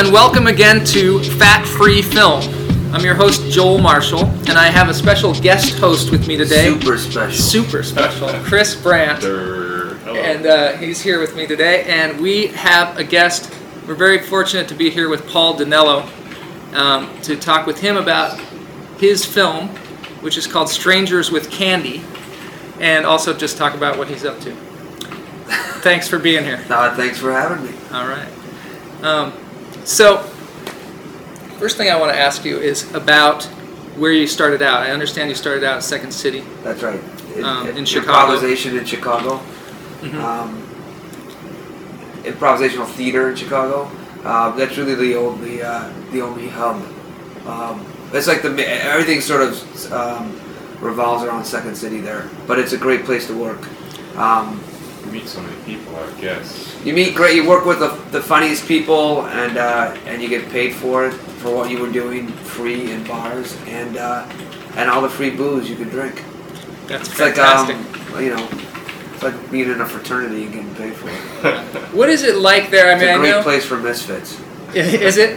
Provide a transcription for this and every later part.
and welcome again to Fat Free Film. I'm your host, Joel Marshall, and I have a special guest host with me today. Super special. Super special, Chris Brandt. Hello. And uh, he's here with me today, and we have a guest. We're very fortunate to be here with Paul Dinello um, to talk with him about his film, which is called Strangers with Candy, and also just talk about what he's up to. Thanks for being here. Uh, thanks for having me. All right. Um, so, first thing I want to ask you is about where you started out. I understand you started out at Second City. That's right. It- Um, in Chicago. Improvisation in Chicago. Mhm. Um, improvisational theater in Chicago. Uh, that's really the only uh, the only hub. Um, it's like the ma- everything sort of um, revolves around Second City there, but it's a great place to work. Um, You meet so many people, I guess. you meet great. You work with the, the funniest people, and uh, and you get paid for it for what you were doing, free in bars, and uh, and all the free booze you could drink. That's It's like fantastic. um, you know, it's like being in a fraternity and getting paid for it. what is it like there? I It's mean, a I great know. place for misfits. Is it?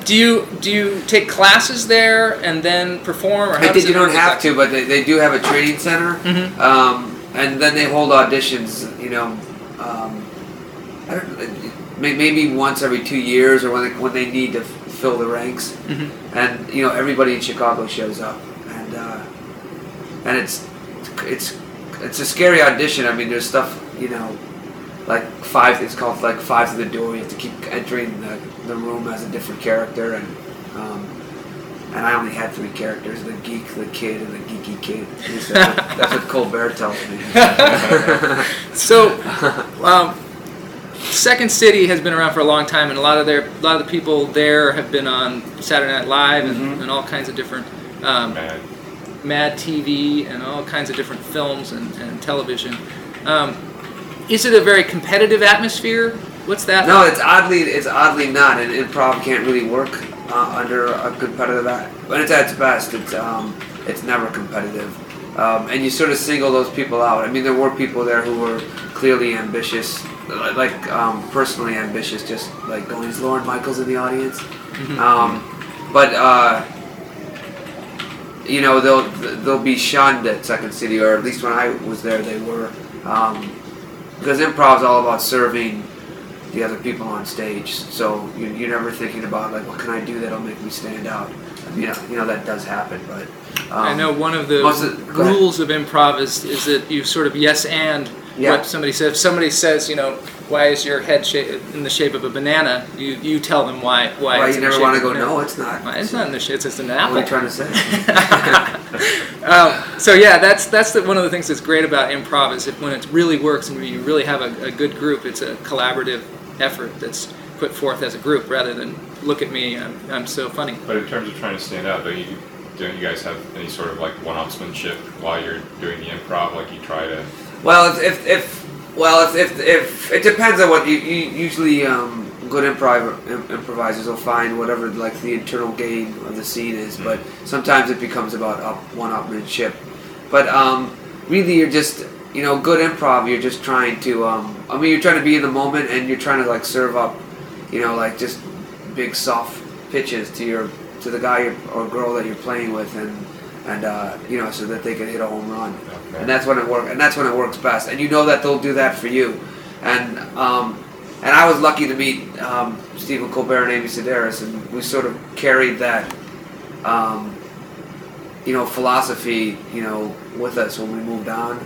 Do you do you take classes there and then perform, or how I think you don't have to, but they, they do have a training center, Mhm. um, and then they hold auditions. You know, um, I don't, maybe once every two years, or when they, when they need to f- fill the ranks. Mhm. and you know everybody in Chicago shows up, and uh, and it's it's it's a scary audition. I mean, there's stuff you know, like five. It's called like five to the door. You have to keep entering the, the room as a different character, and and I only had three characters: the geek, the kid, and the geeky kid. At That's what, Colbert tells me. So, um, Second City has been around for a long time, and a lot of their a lot of the people there have been on Saturday Night Live and, Mhm. and all kinds of different um, Mad. Mad TV and all kinds of different films and, and television. Um, is it a very competitive atmosphere? What's that? No, like? it's oddly it's oddly not, and improv can't really work uh, under a competitive act. When it's at its best, it's um, it's never competitive, um, and you sort of single those people out. I mean, there were people there who were clearly ambitious, like um, personally ambitious, just like going, "Is Lorne Michaels in the audience?" Mhm. Um, but uh, you know, they'll they'll be shunned at Second City, or at least when I was there, they were, um, because is all about serving the other people on stage. So you, you're never thinking about like, what can I do that'll make me stand out? I mean, you know that does happen, but um, I know one of the of- rules of improv is, is that you sort of yes and Yeah. what somebody says. If somebody says, you know, why is your head sha- in the shape of a banana? You you tell them why why. Why it's you never want to go? No, it's not. Why, It's not in the shape. It's just an What are you trying to say? um, so yeah, that's that's the, one of the things that's great about improv is if when it really works and you really have a, a good group, it's a collaborative effort that's put forth as a group rather than look at me, I'm, I'm so funny. But in terms of trying to stand out, don't you don't you guys have any sort of like one-upsmanship while you're doing the improv? Like you try to. Well, if, if, if well, if, if, if it depends on what you, you usually um, good improv im- improvisers will find whatever like the internal game of the scene is, but sometimes it becomes about up one upmanship. But um, really, you're just you know good improv. You're just trying to um, I mean, you're trying to be in the moment and you're trying to like serve up, you know, like just big soft pitches to your to the guy or girl that you're playing with and. And uh, you know, so that they can hit a home run Okay. and that's when it works and that's when it works best and you know that they'll do that for you and um, and I was lucky to meet um, Stephen Colbert and Amy Sedaris and we sort of carried that um, you know philosophy you know with us when we moved on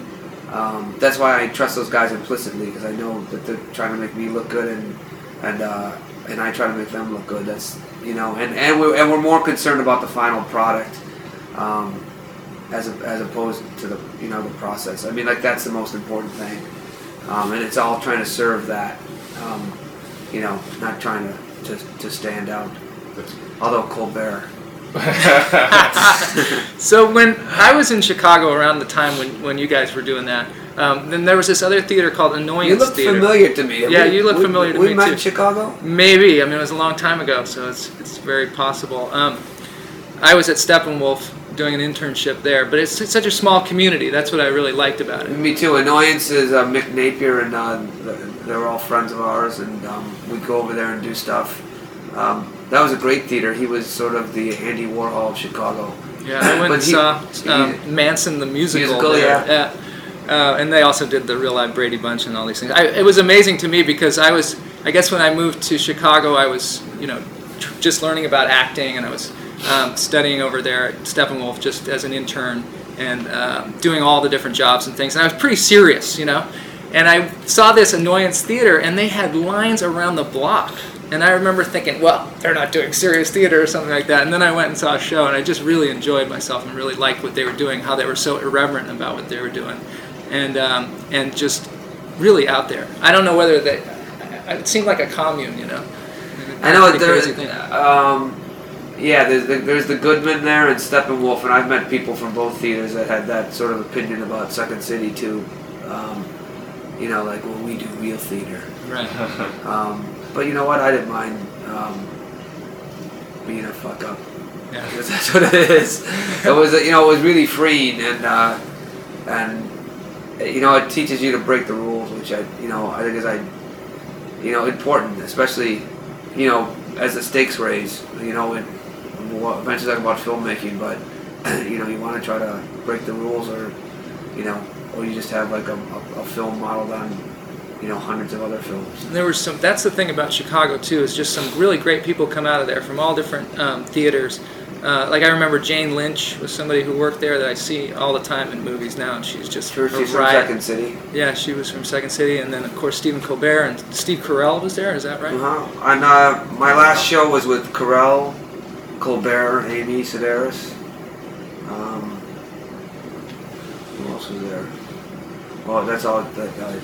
um, that's why I trust those guys implicitly because I know that they're trying to make me look good and and uh, and I try to make them look good that's you know and and we're, and we're more concerned about the final product um, as, a, as opposed to the you know the process. I mean, like that's the most important thing, um, and it's all trying to serve that. Um, you know, not trying to, to, to stand out. Although Colbert, So when I was in Chicago around the time when, when you guys were doing that, um, then there was this other theater called Annoyance you look Theater. familiar to me. Yeah, We- you look we- familiar to we me, met too. in Chicago. Maybe. I mean, it was a long time ago, so it's it's very possible. Um, I was at Steppenwolf doing an internship there, but it's, it's such a small community. That's what I really liked about it. Me too. Annoyance is uh, Mick Napier, and uh, they're all friends of ours, and um, we go over there and do stuff. Um, that was a great theater. He was sort of the Andy Warhol of Chicago. Yeah, I went and saw he- um, Manson the musical. Musical, there. yeah. Uh, and they also did the Real Life Brady Bunch and all these things. I, it was amazing to me because I was, I guess when I moved to Chicago, I was, you know, tr- just learning about acting and I was um, studying over there at Steppenwolf just as an intern and um, doing all the different jobs and things. And I was pretty serious, you know. And I saw this annoyance theater and they had lines around the block. And I remember thinking, well, they're not doing serious theater or something like that. And then I went and saw a show, and I just really enjoyed myself and really liked what they were doing, how they were so irreverent about what they were doing, and um, and just really out there. I don't know whether they. It seemed like a commune, you know. I know there's, um, yeah, there's the, there's the Goodman there and Steppenwolf, and I've met people from both theaters that had that sort of opinion about Second City too. Um, you know, like, well, we do real theater. Right. Um, but you know what? I didn't mind um, being a fuck up. Yeah. because that's what it is. It was, you know, it was really freeing, and uh, and you know, it teaches you to break the rules, which I, you know, I think is I, you know, important, especially, you know, as the stakes raise. You know, it, we'll eventually talk about filmmaking, but you know, you want to try to break the rules, or you know, or you just have like a, a, a film modeled on, you know, hundreds of other films. And there was some. That's the thing about Chicago too. Is just some really great people come out of there from all different um, theaters. Uh, like I remember Jane Lynch was somebody who worked there that I see all the time in movies now, and she's just Sure, she's from. Second City. Yeah, she was from Second City, and then of course Stephen Colbert and Steve Carell was there. Is that right? Uh-huh. And uh, my last show was with Carell, Colbert, Amy Sedaris. Um, who else was there? Well, that's all that uh,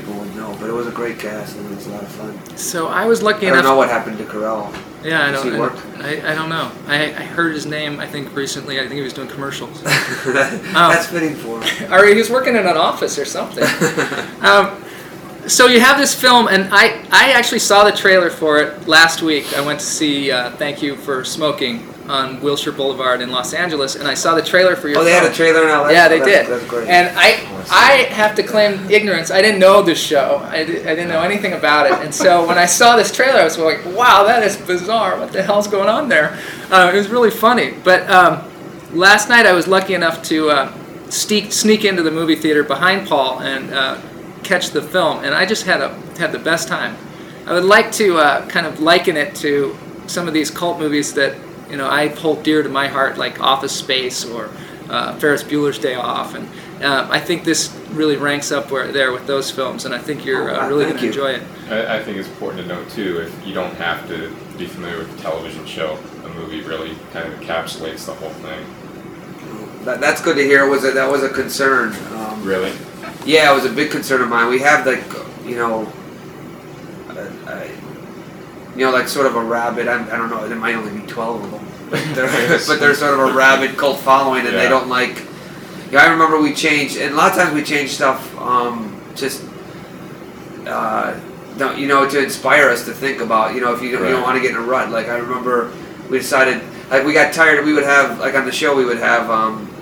people would know. But it was a great cast and it was a lot of fun. So I was lucky I don't know what happened to Carell. yeah, I don't. I, work? I, I don't know. I, I heard his name. I think recently. I think he was doing commercials, that's fitting for him. or he was working in an office or something. um, so you have this film, and I, I actually saw the trailer for it last week. I went to see uh, Thank You for Smoking on Wilshire Boulevard in Los Angeles, and I saw the trailer for your oh, they had a trailer in LA. Yeah, they Oh, that's, did. That's great. And I, I have to claim ignorance. I didn't know this show. I, I didn't know anything about it. And so when I saw this trailer, I was like, "Wow, that is bizarre. What the hell's going on there?" Uh, it was really funny. But um, last night, I was lucky enough to uh, sneak sneak into the movie theater behind Paul and uh, catch the film, and I just had a had the best time. I would like to uh, kind of liken it to some of these cult movies that you know I hold dear to my heart, like Office Space or uh, Ferris Bueller's Day Off, and uh, I think this really ranks up where there with those films, and I think you're uh, Oh, really going to enjoy it. I, I think it's important to note too, if you don't have to be familiar with the television show, the movie really kind of encapsulates the whole thing. that, that's good to hear. Was a, that was a concern. Um, Really? Yeah, it was a big concern of mine. We have like, you know, a, a, you know, like sort of a rabid. I, I don't know. There might only be twelve of them, but they're, but they're sort of a rabid cult following, and they don't like. Yeah, I remember we changed, and a lot of times we change stuff um, just. Uh, don't, you know, to inspire us to think about, you know, if you, you don't want to get in a rut. Like I remember, we decided, like we got tired. We would have, like on the show, we would have, um,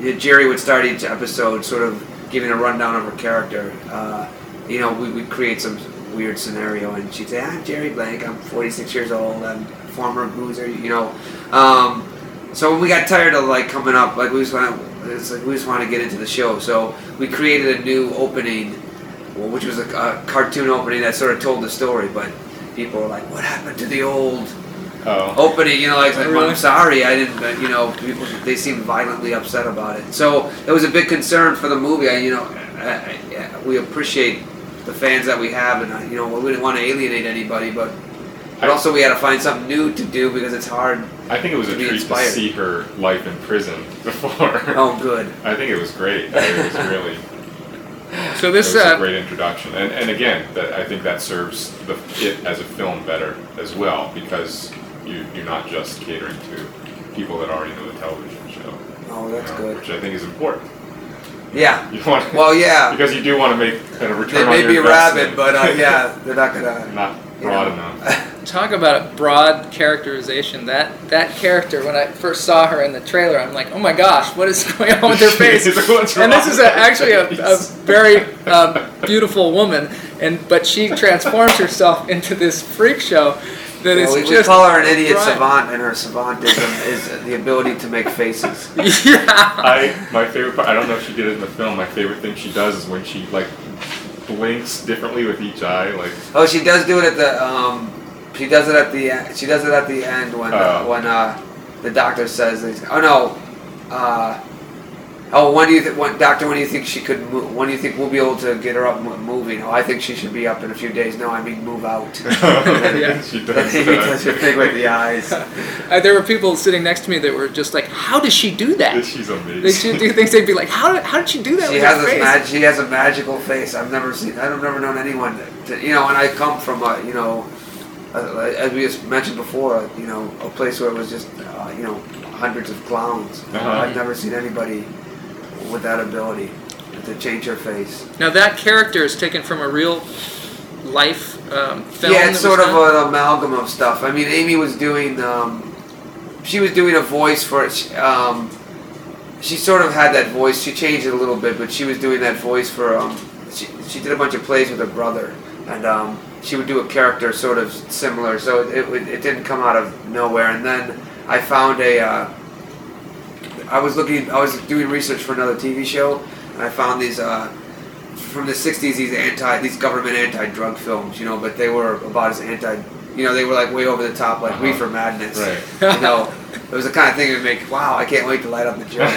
you know, Jerri would start each episode sort of giving a rundown of her character. Uh, you know, we would create some weird scenario, and she'd say, "I'm Jerri Blank. I'm 46 years old. I'm a former boozer." You know, um, so when we got tired of like coming up, like we just want, it's like we just want to get into the show. So we created a new opening, which was a, a cartoon opening that sort of told the story, but people were like, "What happened to the old?" Oh. opening, you know, like, like Really? I'm sorry, I didn't, you know, people they seemed violently upset about it. So it was a big concern for the movie. I, you know, I, I, we appreciate the fans that we have, and you know, we didn't want to alienate anybody, but but I- also we had to find something new to do because it's hard. I think it was to a be treat inspired. to see her life in prison before. Oh, good. I think it was great. I think it was really So it this, was a uh, great introduction, and and again, that I think that serves the it as a film better as well because you you're not just catering to people that already know the television show. Oh, you that's know, good. Which I think is important. Yeah. You want Well, yeah. because you do want to make kind of return They on may your be rabid, but uh, yeah, they're not gonna. not you broad know. enough. talk about a broad characterization. That that character, when I first saw her in the trailer, I'm like, oh my gosh, what is going on with her face? And this is a, actually a, a very uh, beautiful woman, and but she transforms herself into this freak show, that Yeah, is we, we call her an idiot right. savant, and her savantism is the ability to make faces. yeah. I my favorite part. I don't know if she did it in the film. My favorite thing she does is when she like blinks differently with each eye. Like Oh, she does do it at the. Um, she does it at the. e- She does it at the end when uh, when uh, the doctor says. Oh no. Uh, oh, when do you think? When, doctor, when do you think she could? Move, when do you think we'll be able to get her up mo- moving? Oh, I think she should be up in a few days. No, I mean move out. Yeah. she And does. he does her thing with the eyes. Uh, there were people sitting next to me that were just like, "How does she do that?" She's They amazing. should do things. They'd be like, "How did, how did she do that She with has her this face?" mag- She has a magical face. I've never seen. I've never known anyone. To, you know, and I come from a you know, uh, as we just mentioned before, you know, a place where it was just uh, you know hundreds of clowns. Uh-huh. I've never seen anybody with that ability to change her face. Now that character is taken from a real life um, film. yeah, it's sort of done? an amalgam of stuff. I mean, Amy was doing. Um, she was doing a voice for it. She, um, she sort of had that voice. She changed it a little bit, but she was doing that voice for. Um, she, she did a bunch of plays with her brother, and um, she would do a character sort of similar. So it, it, it didn't come out of nowhere. And then I found a. Uh, I was looking. I was doing research for another TV show, and I found these. Uh, from the '60s, these anti, these government anti-drug films, you know, but they were about as anti, you know, they were like way over the top, like Uh-huh. Reefer Madness. Right. You know, it was the kind of thing that would make, wow, I can't wait to light up the joint.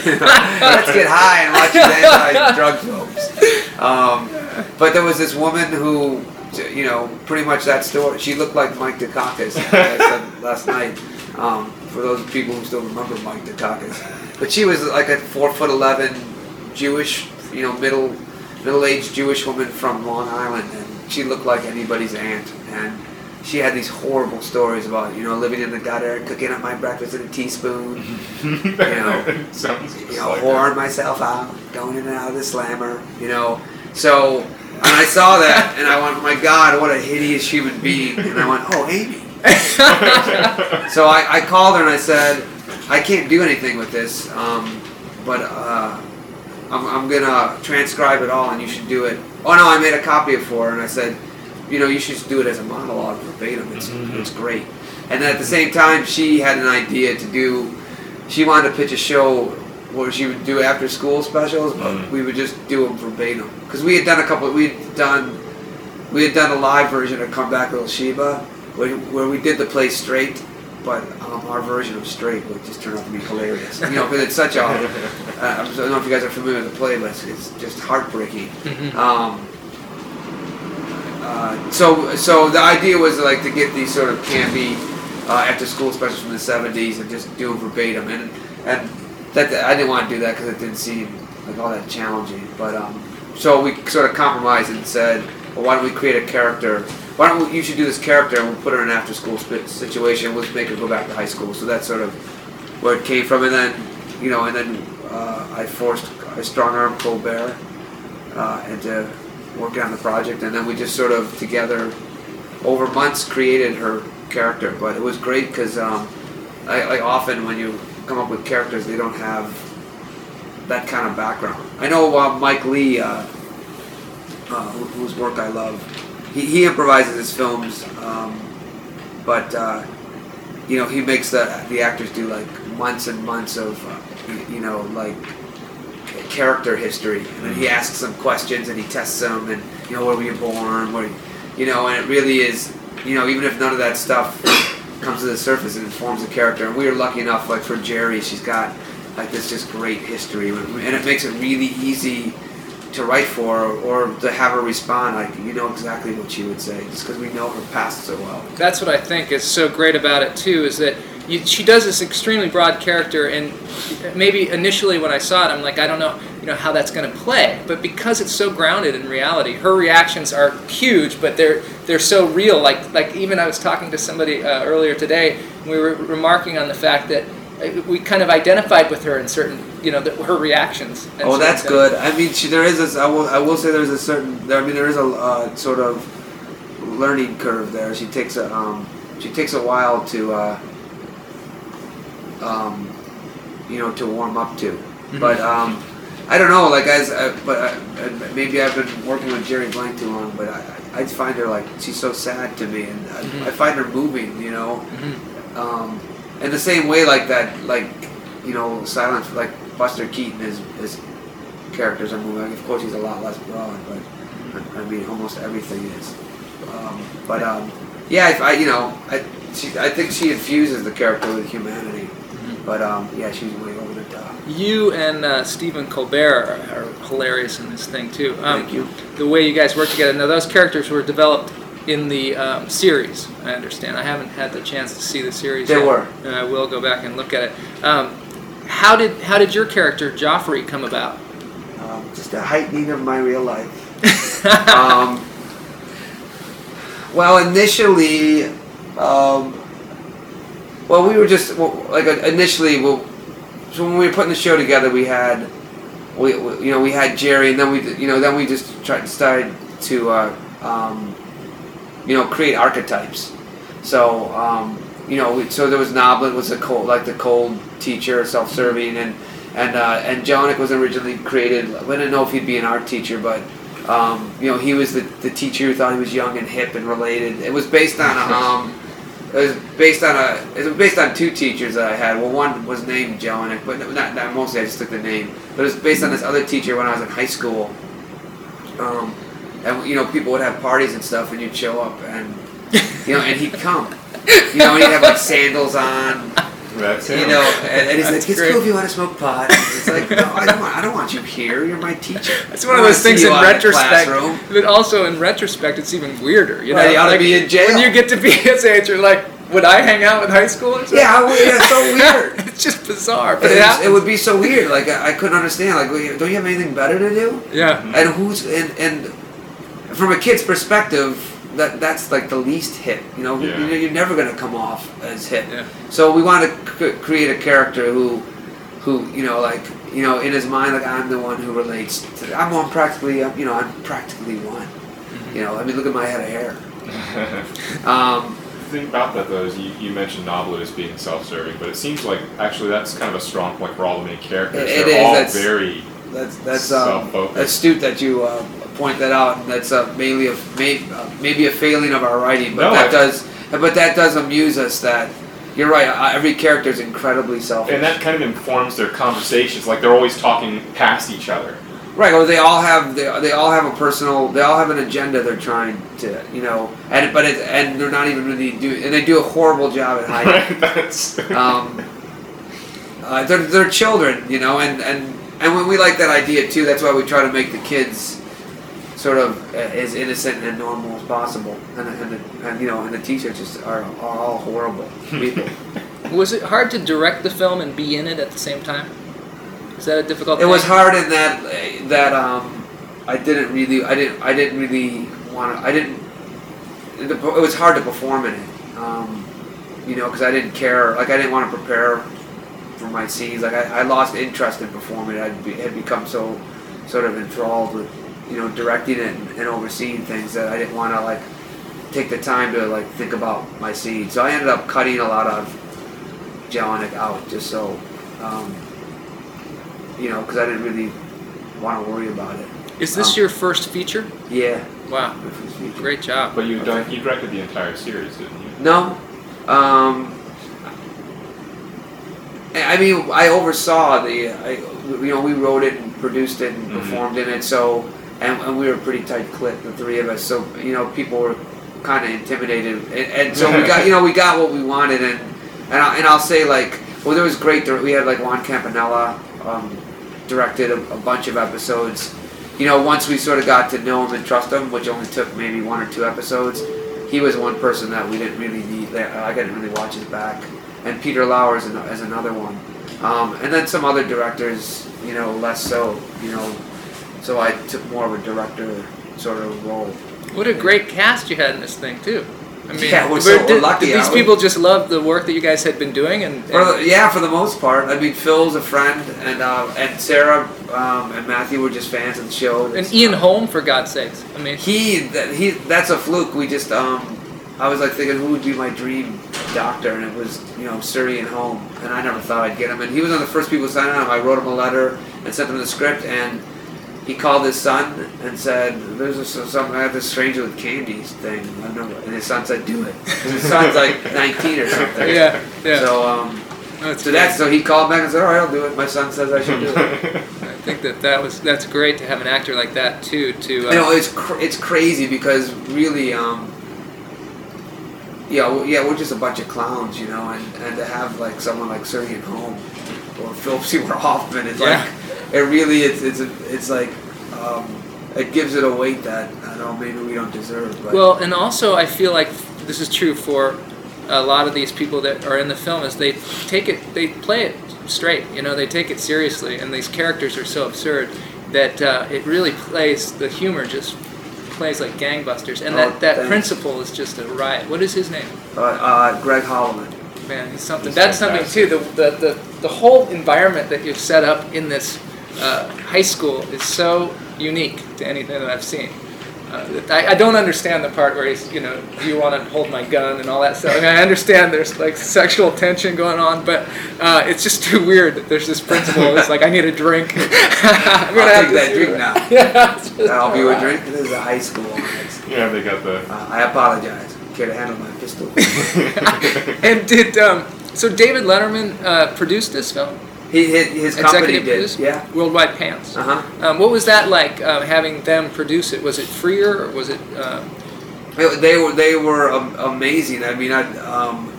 Let's get high and watch these anti-drug films. Um, but there was this woman who, you know, pretty much that story. She looked like Mike Dukakis. like I said last night. Um, for those people who still remember Mike Dukakis, but she was like a four foot eleven Jewish, you know, middle middle aged Jewish woman from Long Island, and she looked like anybody's aunt. And she had these horrible stories about, you know, living in the gutter, cooking up my breakfast in a teaspoon, you know, Sounds you know, like whoring myself out, going in and out of the slammer, you know. So, and I saw that, and I went, oh my God, what a hideous human being. And I went, oh, Amy. so I, I called her and I said, I can't do anything with this, um, but uh, I'm, I'm gonna transcribe it all, and you should do it. Oh no, I made a copy of it for her, and I said, you know, you should just do it as a monologue verbatim. It's it's great. And then at the same time, she had an idea to do. She wanted to pitch a show where she would do after school specials, but Mm. we would just do them verbatim because we had done a couple. We had done we had done a live version of Come Back Little Sheba, where, where we did the play straight, but um, our version of straight would just turn out to be hilarious. You know, because it's such a. Uh, I don't know if you guys are familiar with the play, but it's, it's just heartbreaking. Mhm. Um, uh, so, so the idea was like to get these sort of campy uh, after school specials from the '70s and just do them verbatim, and and that I didn't want to do that because it didn't seem like all that challenging. But um, so we sort of compromised and said, well, why don't we create a character? Why don't we, you should do this character and we'll put her in an after school situation. Let's make her go back to high school. So that's sort of where it came from, and then you know, and then uh, I forced I strong armed Colbert uh, into working on the project, and then we just sort of together over months created her character. But it was great because um, I, often when you come up with characters, they don't have that kind of background. I know uh, Mike Leigh, uh, uh, whose work I love. He, he improvises his films, um, but uh, you know he makes the the actors do like months and months of uh, you, know like character history, and then he asks them questions and he tests them, and you know where were you born, where you know, and it really is you know even if none of that stuff comes to the surface, it informs the character. And we were lucky enough, like for Jerri, she's got like this just great history, and it makes it really easy to write for or to have her respond. Like you know exactly what she would say, just because we know her past so well. That's what I think is so great about it too. Is that you, she does this extremely broad character, and maybe initially when I saw it, I'm like, I don't know, you know, how that's going to play. But because it's so grounded in reality, her reactions are huge, but they're they're so real. Like like even I was talking to somebody uh, earlier today, and we were remarking on the fact that we kind of identified with her in certain, you know, the, her reactions. Oh, that's things. good. I mean, she, there is this. I will. I will say there's a certain. There, I mean, there is a uh, sort of learning curve there. She takes a. Um, she takes a while to. Uh, um, you know, to warm up to. Mhm. But um, I don't know, like as, uh, but uh, maybe I've been working with Jerri Blank too long, but I, I find her like she's so sad to me, and I, Mhm. I find her moving, you know, Mhm. um, in the same way like that, like you know, Silence, like Buster Keaton, his his characters are moving. Of course, he's a lot less broad, but I, mean, almost everything is. Um, but um, yeah, I, I you know, I she, I think she infuses the character with humanity. But um, yeah, she's way over the top. You and uh, Stephen Colbert are, are hilarious in this thing too. Um, Thank you. The way you guys work together. Now those characters were developed in the um, series. I understand. I haven't had the chance to see the series. They yet. were. And I will go back and look at it. Um, how did how did your character Geoffrey come about? Um, just a heightening of my real life. um, well, initially, um, well, we were just well, like uh, initially. Well, so when we were putting the show together, we had, we, we you know we had Jerri, and then we you know then we just tried started to uh, um, you know create archetypes. So um, you know so there was Noblet was a cold like the cold teacher, self-serving, and and uh, and Jonick was originally created. I didn't know if he'd be an art teacher, but um, you know he was the, the teacher who thought he was young and hip and related. It was based on a, um, it was based on a it was based on two teachers that I had. Well, one was named Jonick, but not, not mostly I just took the name. But it was based on this other teacher when I was in high school. Um, and you know people would have parties and stuff, and you'd show up, and you know, and he'd come. You know, and he'd have like sandals on, That's him. you know, and, and he's That's like, "It's great. cool if you want to smoke pot." It's like, no, I don't want. I don't want you here. You're my teacher. It's one of those things in you out the retrospect, classroom. but also in retrospect, it's even weirder. You Well, know, you ought to be in jail. when you get to be his age. You're like, would I hang out with high schoolers? Yeah, how weird- that's so weird. it's just bizarre, but But it, it, it would be so weird. Like I, I couldn't understand. Like, don't you have anything better to do? yeah. And who's and and from a kid's perspective, that that's like the least hit. You know, Yeah. you, you're never gonna come off as hit. Yeah. So we want to c- create a character who, who you know, like you know, in his mind, like I'm the one who relates. to I'm on practically, you know, I'm practically one. Mm-hmm. You know, I mean, look at my head of hair. Um, The thing about that though is you, you mentioned Noblet as being self-serving, but it seems like actually that's kind of a strong point for all the main characters. It- it They're is, all very that's that's um, astute that you uh, point that out, and that's uh, mainly a may, uh, maybe a failing of our writing, but No, that I- does, but that does amuse us. That you're right. Uh, every character is incredibly selfish. and that kind of informs their conversations. Like they're always talking past each other. Right. or they all have they, they all have a personal. They all have an agenda they're trying to you know, and but it and they're not even really do and they do a horrible job at hiding. Right? That's um, uh, they're they're children, you know, and and and when we like that idea too, that's why we try to make the kids sort of uh, as innocent and normal as possible, and and, the, and you know, and the teachers just are, are all horrible people. Was it hard to direct the film and be in it at the same time? Is that a difficult? it was hard in that that um, I didn't really I didn't I didn't really want to I didn't it it was hard to perform in it um, you know because I didn't care like I didn't want to prepare for my scenes like I, I lost interest in performing I be, had become so sort of enthralled with you know directing it and, and overseeing things that I didn't want to like take the time to like think about my scenes so I ended up cutting a lot of Jellineck out just so um, you know, because I didn't really want to worry about it. Is this um, your first feature? Yeah. Wow, first feature. great job. but you done you directed the entire series, didn't you? No. Um, I mean, I oversaw the, I, you know, we wrote it and produced it and Mhm. performed in it, so, and, and we were a pretty tight clique, the three of us, so, you know, people were kind of intimidated, and, and so we got, you know, we got what we wanted, and, and, I, and I'll say, like, well, there was great, we had, like, Juan Campanella, um, directed a, a bunch of episodes, you know, once we sort of got to know him and trust him, which only took maybe one or two episodes, he was one person that we didn't really need. That I didn't really watch his back, and Peter Lauer is, an, is another one, um, and then some other directors, you know, less so, you know. So I took more of a director sort of role. What a great cast you had in this thing too. I mean, Yeah, we're so did, lucky, did these people just love the work that you guys had been doing? And, For the, yeah, for the most part. I mean, Phil's a friend, and uh, and Sarah um, and Matthew were just fans of the show. and Ian Holm, for God's sakes. I mean, He that he that's a fluke. We just um I was like thinking who would be my dream doctor and it was, you know, Sir Ian Holm and I never thought I'd get him and he was one of the first people signing on. I wrote him a letter and sent him the script and he called his son and said, "There's a, something I have this stranger with candies thing." And his son said, "Do it." His son's like 19 or something. Yeah, yeah. So um, so that's so he called back and said, "All right, I'll do it." My son says I should do it. I think that that was that's great to have an actor like that too. To uh, you know, it's cr- it's crazy because really, um, yeah, well, yeah, we're just a bunch of clowns, you know, and, and to have like someone like Sir Ian Holm or Philip Seymour Hoffman, it's Yeah. like it really it's it's it's like um, it gives it a weight that I don't know maybe we don't deserve. But Well, and also I feel like this is true for a lot of these people that are in the film is they take it, they play it straight. You know, they take it seriously, and these characters are so absurd that uh, it really plays. The humor just plays like gangbusters, and Oh, that that thanks. principal is just a riot. What is his name? uh, uh, Greg Hollimon. Man, he's something. He's That's something too. The, the the the whole environment that you've set up in this uh, high school is so unique to anything that I've seen. Uh, I, I don't understand the part where he's, you know, do you want to hold my gun and all that stuff. I mean, I understand there's like sexual tension going on, but uh, it's just too weird that there's this principal It's like, I need a drink. I'm I'll have take to that drink it." now. yeah, just I'll be a drink. This is a high school. It's- yeah, they got the. Uh, I apologize. Care to handle my pistol? And did um, so? David Letterman uh, produced this film. He hit his company Executive did. Yeah. Worldwide Pants. Uh huh. Um, what was that like uh, having them produce it? Was it freer or was it? Um, They, they were they were um, amazing. I mean, I um,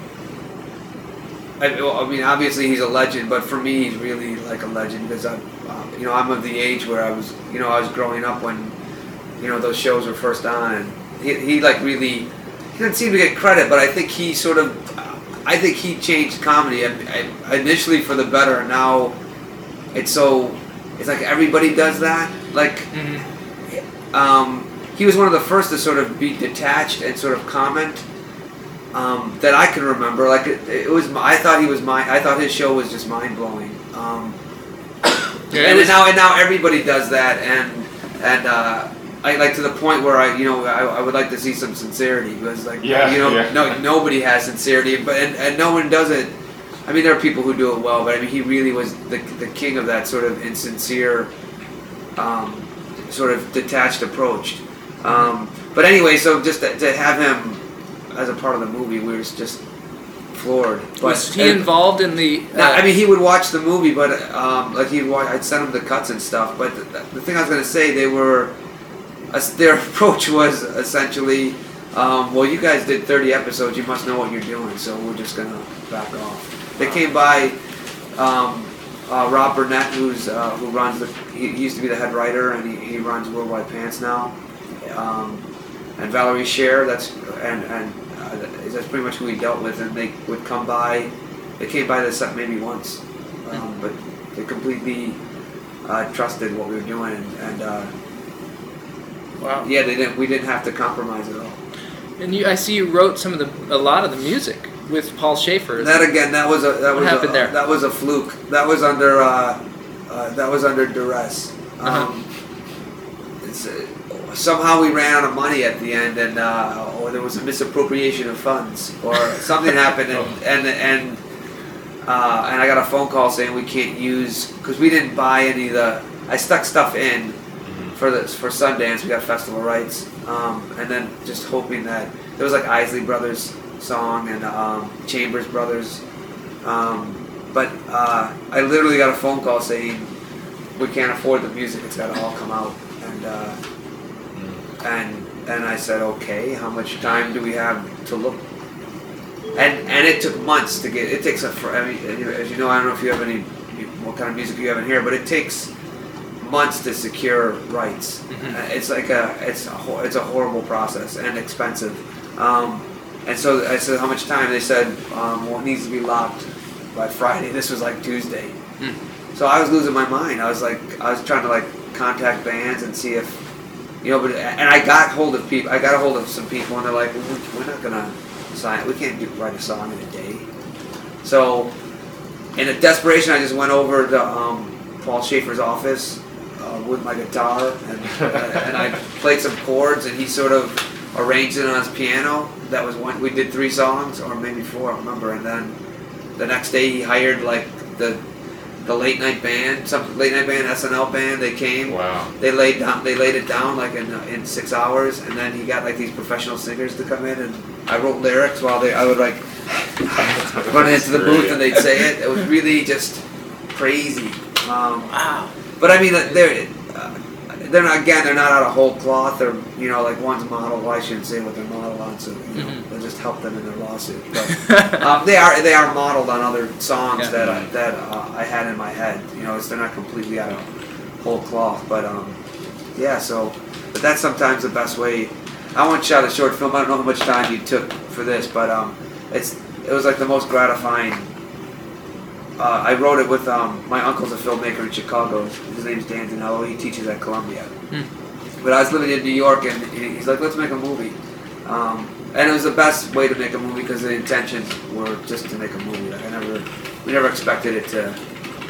I, I mean, obviously he's a legend, but for me, he's really like a legend because I'm, um, you know, I'm of the age where I was, you know, I was growing up when, you know, those shows were first on, and he, he like really, he didn't seem to get credit, but I think he sort of, I think he changed comedy I, I, initially for the better. Now, it's so, it's like everybody does that, like um, he was one of the first to sort of be detached and sort of comment um, that I can remember. Like it, it was, I thought he was my, I thought his show was just mind blowing. Um, Yeah, and was- now, and now everybody does that, and and uh, I like to the point where I, you know, I, I would like to see some sincerity because, like, Yeah, you know, yeah. no, nobody has sincerity, but and, and no one does it. I mean, there are people who do it well, but I mean, he really was the, the king of that sort of insincere, um, sort of detached approach. Um, but anyway, so just to, to have him as a part of the movie, we were just floored. But was he and- involved in the? Uh, no, I mean, he would watch the movie, but um, like he'd I'd send him the cuts and stuff. But the, the thing I was gonna say, they were, as their approach was essentially, um, well, you guys did 30 episodes, you must know what you're doing, so we're just gonna back off. They came by, um, uh, Rob Burnett, who's uh, who runs the, he, he used to be the head writer, and he, he runs Worldwide Pants now, um, and Valerie Scher, that's and and uh, that's pretty much who he dealt with, and they would come by. They came by the set maybe once, um, but they completely uh, trusted what we were doing, and, and uh, wow. yeah, they didn't. We didn't have to compromise at all. And you, I see you wrote some of the a lot of the music with Paul Shaffer. That again, that was a that What was happened a, there? That was a fluke. That was under uh, uh, that was under duress. Uh-huh. Um, it's, uh, somehow we ran out of money at the end, and uh, or there was a misappropriation of funds, or something happened, and Oh. and and, uh, and I got a phone call saying we can't use because we didn't buy any of the. I stuck stuff in for the for Sundance. We got festival rights, um, and then just hoping that there was like Isley Brothers song and um, Chambers Brothers, um, but uh, I literally got a phone call saying we can't afford the music. It's got to all come out, and uh, and and I said okay. How much time do we have to look? And and it took months to get. It takes a. I mean, as you know, I don't know if you have any what kind of music you have in here, but it takes months to secure rights. Mhm. Uh, It's like a it's a it's a horrible process and expensive. Um, and so I said, how much time? They said, um, well, it needs to be locked by Friday. This was like Tuesday. Hmm. So I was losing my mind. I was like, I was trying to like contact bands and see if, you know, but and I got hold of people. I got a hold of some people, and they're like, well, we're not gonna sign. We can't do, write a song in a day. So, in a desperation, I just went over to um, Paul Shaffer's office with my guitar, and, uh, and I played some chords, and he sort of arranged it on his piano. That was one. We did three songs, or maybe four, I don't remember. And then the next day, he hired like the the late night band, some late night band, SNL band. They came. Wow. They laid down. They laid it down like in in six hours, and then he got like these professional singers to come in, and I wrote lyrics while they. I would like run into the booth and they'd say it. It was really just crazy. Um, Wow. But I mean, they're uh, they're not again. They're not out of whole cloth, or you know, like one's model. Well, I shouldn't say what they're modeled on, so you know, Mhm. they'll just help them in their lawsuit. But um, they are they are modeled on other songs Yeah. that I, that uh, I had in my head. You know, it's, they're not completely out of whole cloth, but um, yeah. So, but that's sometimes the best way. I once shot a short film. I don't know how much time you took for this, but um, it's it was like the most gratifying. Uh, I wrote it with um, my uncle's a filmmaker in Chicago. His name's Dan Dinello. He teaches at Columbia. Hmm. But I was living in New York, and he's like, "Let's make a movie." Um, and it was the best way to make a movie because the intentions were just to make a movie. Like I never, we never expected it to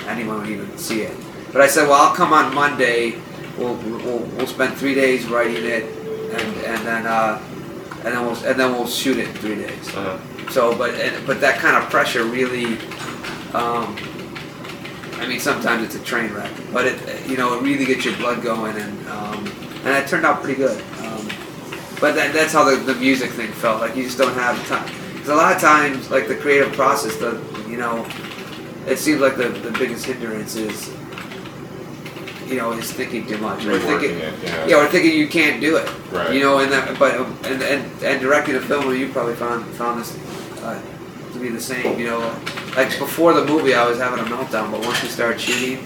anyone would even see it. But I said, "Well, I'll come on Monday. We'll we'll, we'll spend three days writing it, and and then uh, and then we'll and then we'll shoot it in three days." Uh, So, but and, but that kind of pressure really, um, I mean, sometimes it's a train wreck, but it you know it really gets your blood going, and um, and it turned out pretty good. Um, but that, that's how the, the music thing felt. Like you just don't have time. Because a lot of times, like the creative process, the you know, it seems like the, the biggest hindrance is, you know, is thinking too much or thinking, it. Yeah. yeah, or thinking you can't do it. Right. You know, and that, but and, and and directing a film, you probably found found this uh, to be the same. You know, like before the movie, I was having a meltdown, but once we started shooting,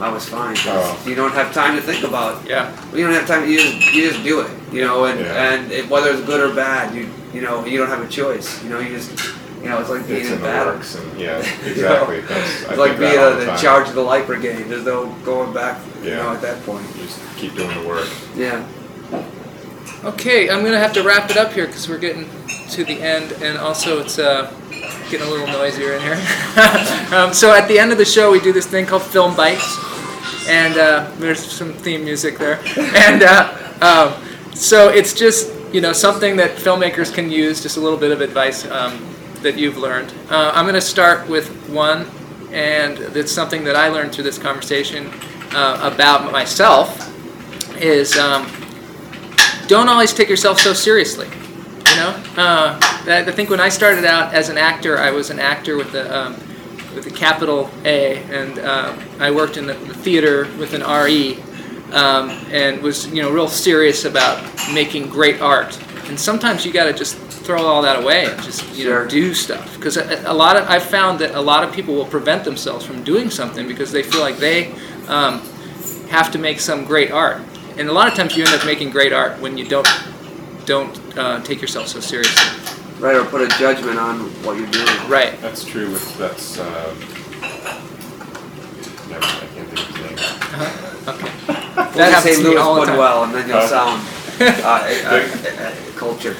I was fine. Oh. You don't have time to think about. Yeah. You don't have time. You just you just do it. You know, and Yeah. and it, whether it's good or bad, you you know you don't have a choice. You know, you just you know it's like being It's in in the battle. works, and yeah, You know, exactly. That's, I It's like being that all a, the the charge of the light brigade. There's no going back. You Yeah. know, at that point. You just keep doing the work. Yeah. Okay, I'm gonna have to wrap it up here because we're getting to the end, and also it's uh, getting a little noisier in here. um, so at the end of the show, we do this thing called Film Bites, and uh, there's some theme music there, and uh, um, so it's just you know something that filmmakers can use, just a little bit of advice um, that you've learned. Uh, I'm gonna start with one, and it's something that I learned through this conversation uh, about myself. Is um, don't always take yourself so seriously. You know, uh, I think when I started out as an actor, I was an actor with the um, with a capital A, and uh, I worked in the, the theater with an RE, um, and was you know real serious about making great art. And sometimes you got to just throw all that away and just you Sure. know do stuff because a, a lot of I've found that a lot of people will prevent themselves from doing something because they feel like they um, have to make some great art. And a lot of times you end up making great art when you don't don't uh, take yourself so seriously. Right, or put a judgment on what you're doing. Right. That's true with that's. Uh, never mind, I can't think of his name. Okay. That That happens say to me all the time. Woodwell, and then you'll Uh, sound uh, culture.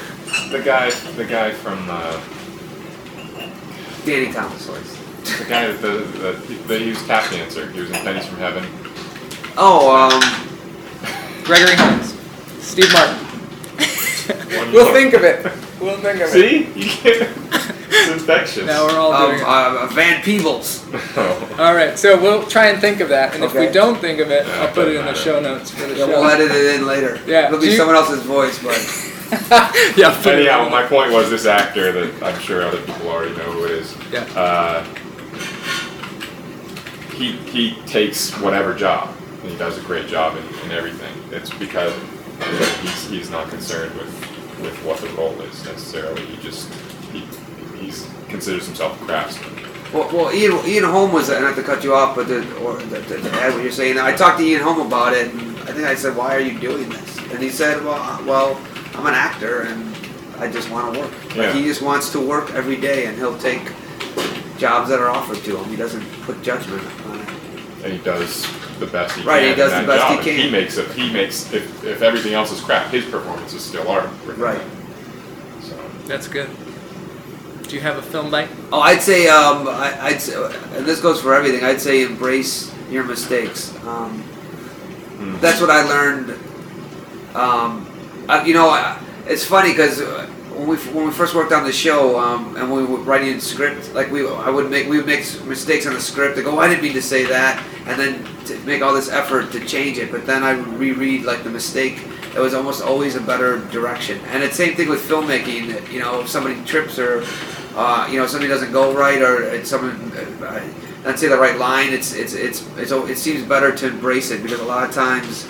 The guy, the guy from uh, Danny Thomas. voice. the guy that the, the, the he was tap dancer. He was in Pennies from Heaven. Oh, um, Gregory Hines. Steve Martin. One we'll more. think of it. We'll think of it. See, you can't. It's infectious. Now we're all um, doing it. uh, Van Peebles. Oh. All right, so we'll try and think of that, and if we Okay. don't think of it, Yeah, I'll put it in the show notes for the Yeah, show. we'll edit it in later. Yeah, It'll do be you- someone else's voice, but yeah. Put it Anyhow, in. my point was this actor that I'm sure other people already know who it is. Yeah. Uh, he he takes whatever job and he does a great job in, in everything. It's because he's he's not concerned with with what the role is necessarily. He just he he's considers himself a craftsman. well, well Ian, Ian Holm was, and not to cut you off, but to, or to, to, to add what you're saying, I talked to Ian Holm about it, and I think I said, "Why are you doing this?" And he said, "Well, well, I'm an actor, and I just want to work. Yeah. Like he just wants to work every day, and he'll take jobs that are offered to him. He doesn't put judgment on it." And he does the best he Right, can. he does in the best he job. And can. He makes it. He makes if if everything else is crap, his performance is still art. Right. So That's good. Do you have a film bite? Oh, I'd say, um, I, I'd say, and this goes for everything. I'd say embrace your mistakes. Um, Hmm. that's what I learned. Um, I, you know, I, it's funny because when we when we first worked on the show, um, and we were writing script, like we I would make we would make mistakes on the script. I go, oh, I didn't mean to say that, and then make all this effort to change it. But then I would reread like the mistake. It was almost always a better direction. And it's the same thing with filmmaking. You know, if somebody trips or uh, you know somebody doesn't go right or it's someone uh, not say the right line. It's it's it's it's it seems better to embrace it because a lot of times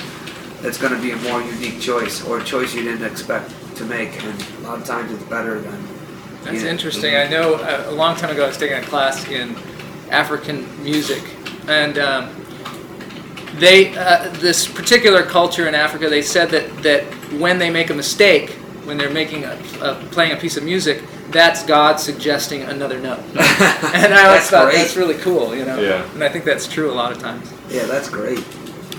it's going to be a more unique choice or a choice you didn't expect to make, and lot of times it's better than. That's Yeah. interesting. I know uh, a long time ago I was taking a class in African music, and um, they uh, this particular culture in Africa they said that that when they make a mistake when they're making a, a playing a piece of music that's God suggesting another note and I always That's thought great. that's really cool you know Yeah. and I think that's true a lot of times Yeah, that's great.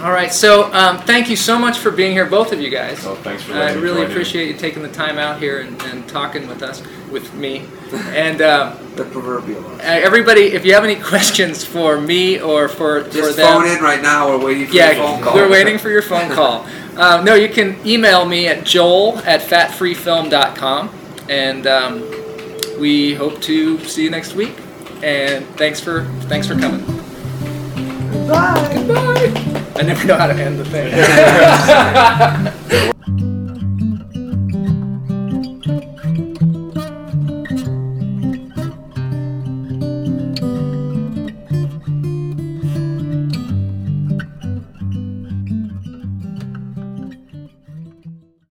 All right so um, thank you so much for being here both of you guys Well, thanks for I letting me really join you. appreciate you taking the time out here and, and talking with us with me and um, The proverbial. uh, everybody, if you have any questions for me or for for Just them, phone in right now. We're waiting for your yeah, phone call. we're waiting for your phone call. Um, no, you can email me at joel at fatfreefilm.com, and um, we hope to see you next week. And thanks for thanks for coming. Bye. Goodbye. I never know how to end the thing.